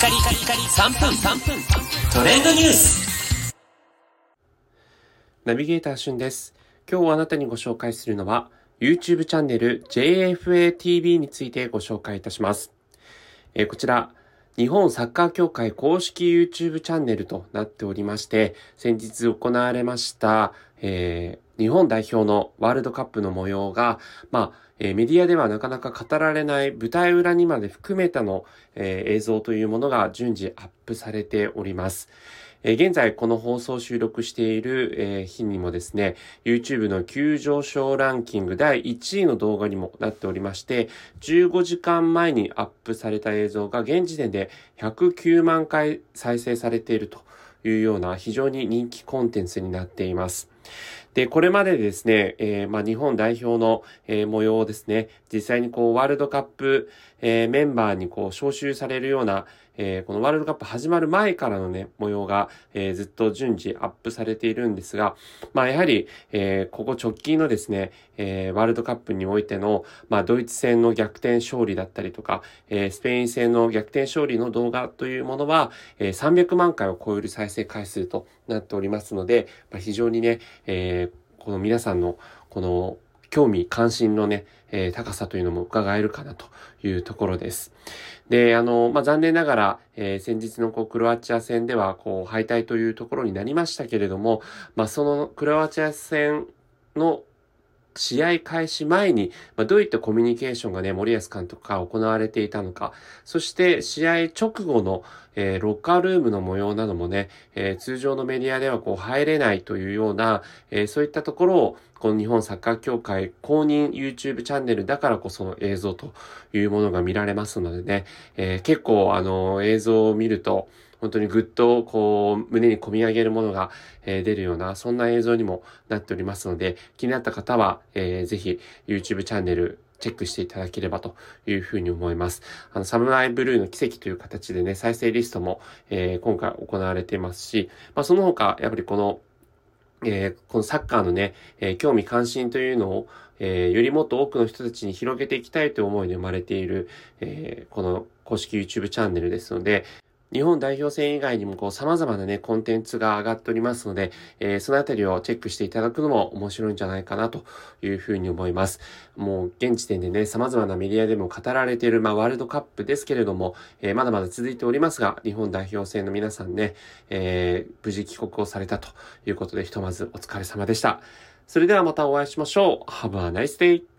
カリカリカリ3分3分トレンドニュースナビゲーターしゅんです。今日あなたにご紹介するのは YouTube チャンネル JFATV についてご紹介いたします。えーこちら、日本サッカー協会公式 YouTube チャンネルとなっておりまして、先日行われました、えー日本代表のワールドカップの模様が、まあ、えーメディアではなかなか語られない舞台裏にまで含めたの、えー映像というものが順次アップされております。え現在この放送収録している、え日にもですね、YouTube の急上昇ランキング第1位の動画にもなっておりまして、15時間前にアップされた映像が現時点で109万回再生されているというような非常に人気コンテンツになっています。で、これまでですね、えーまあ、日本代表の、えー模様をですね、実際にこう、ワールドカップ、えーメンバーにこう、招集されるような、えこのワールドカップ始まる前からのね、模様が、えずっと順次アップされているんですが、まあ、やはり、えここ直近のですね、えワールドカップにおいての、まあ、ドイツ戦の逆転勝利だったりとか、えスペイン戦の逆転勝利の動画というものは、えー300万回を超える再生回数となっておりますので、まあ、非常にね、えーこの皆さんの、この、興味関心のね、えー高さというのも伺えるかなというところです。で、あの、まあ、残念ながら、えー先日のこう、クロアチア戦では、こう、敗退というところになりましたけれども、まあ、そのクロアチア戦の試合開始前に、ま、どういったコミュニケーションがね、森保監督が行われていたのか、そして試合直後の、えーロッカールームの模様などもね、えー通常のメディアではこう入れないというような、えーそういったところを、この日本サッカー協会公認 YouTube チャンネルだからこその映像というものが見られますのでね、えー結構あの映像を見ると、本当にぐっとこう胸に込み上げるものが、え出るような、そんな映像にもなっておりますので、気になった方は、えーぜひ YouTube チャンネルチェックしていただければというふうに思います。あの、サムライブルーの奇跡という形でね、再生リストも、えー今回行われていますし、まあ、その他、やっぱりこの、えーこのサッカーのね、えー興味関心というのを、えーよりもっと多くの人たちに広げていきたいという思いで生まれている、えーこの公式 YouTube チャンネルですので、日本代表戦以外にもこう様々なね、コンテンツが上がっておりますので、えーそのあたりをチェックしていただくのも面白いんじゃないかなというふうに思います。もう現時点でね、様々なメディアでも語られている、まあワールドカップですけれども、えーまだまだ続いておりますが、日本代表戦の皆さんね、えー無事帰国をされたということで、ひとまずお疲れ様でした。それではまたお会いしましょう。Have a nice day!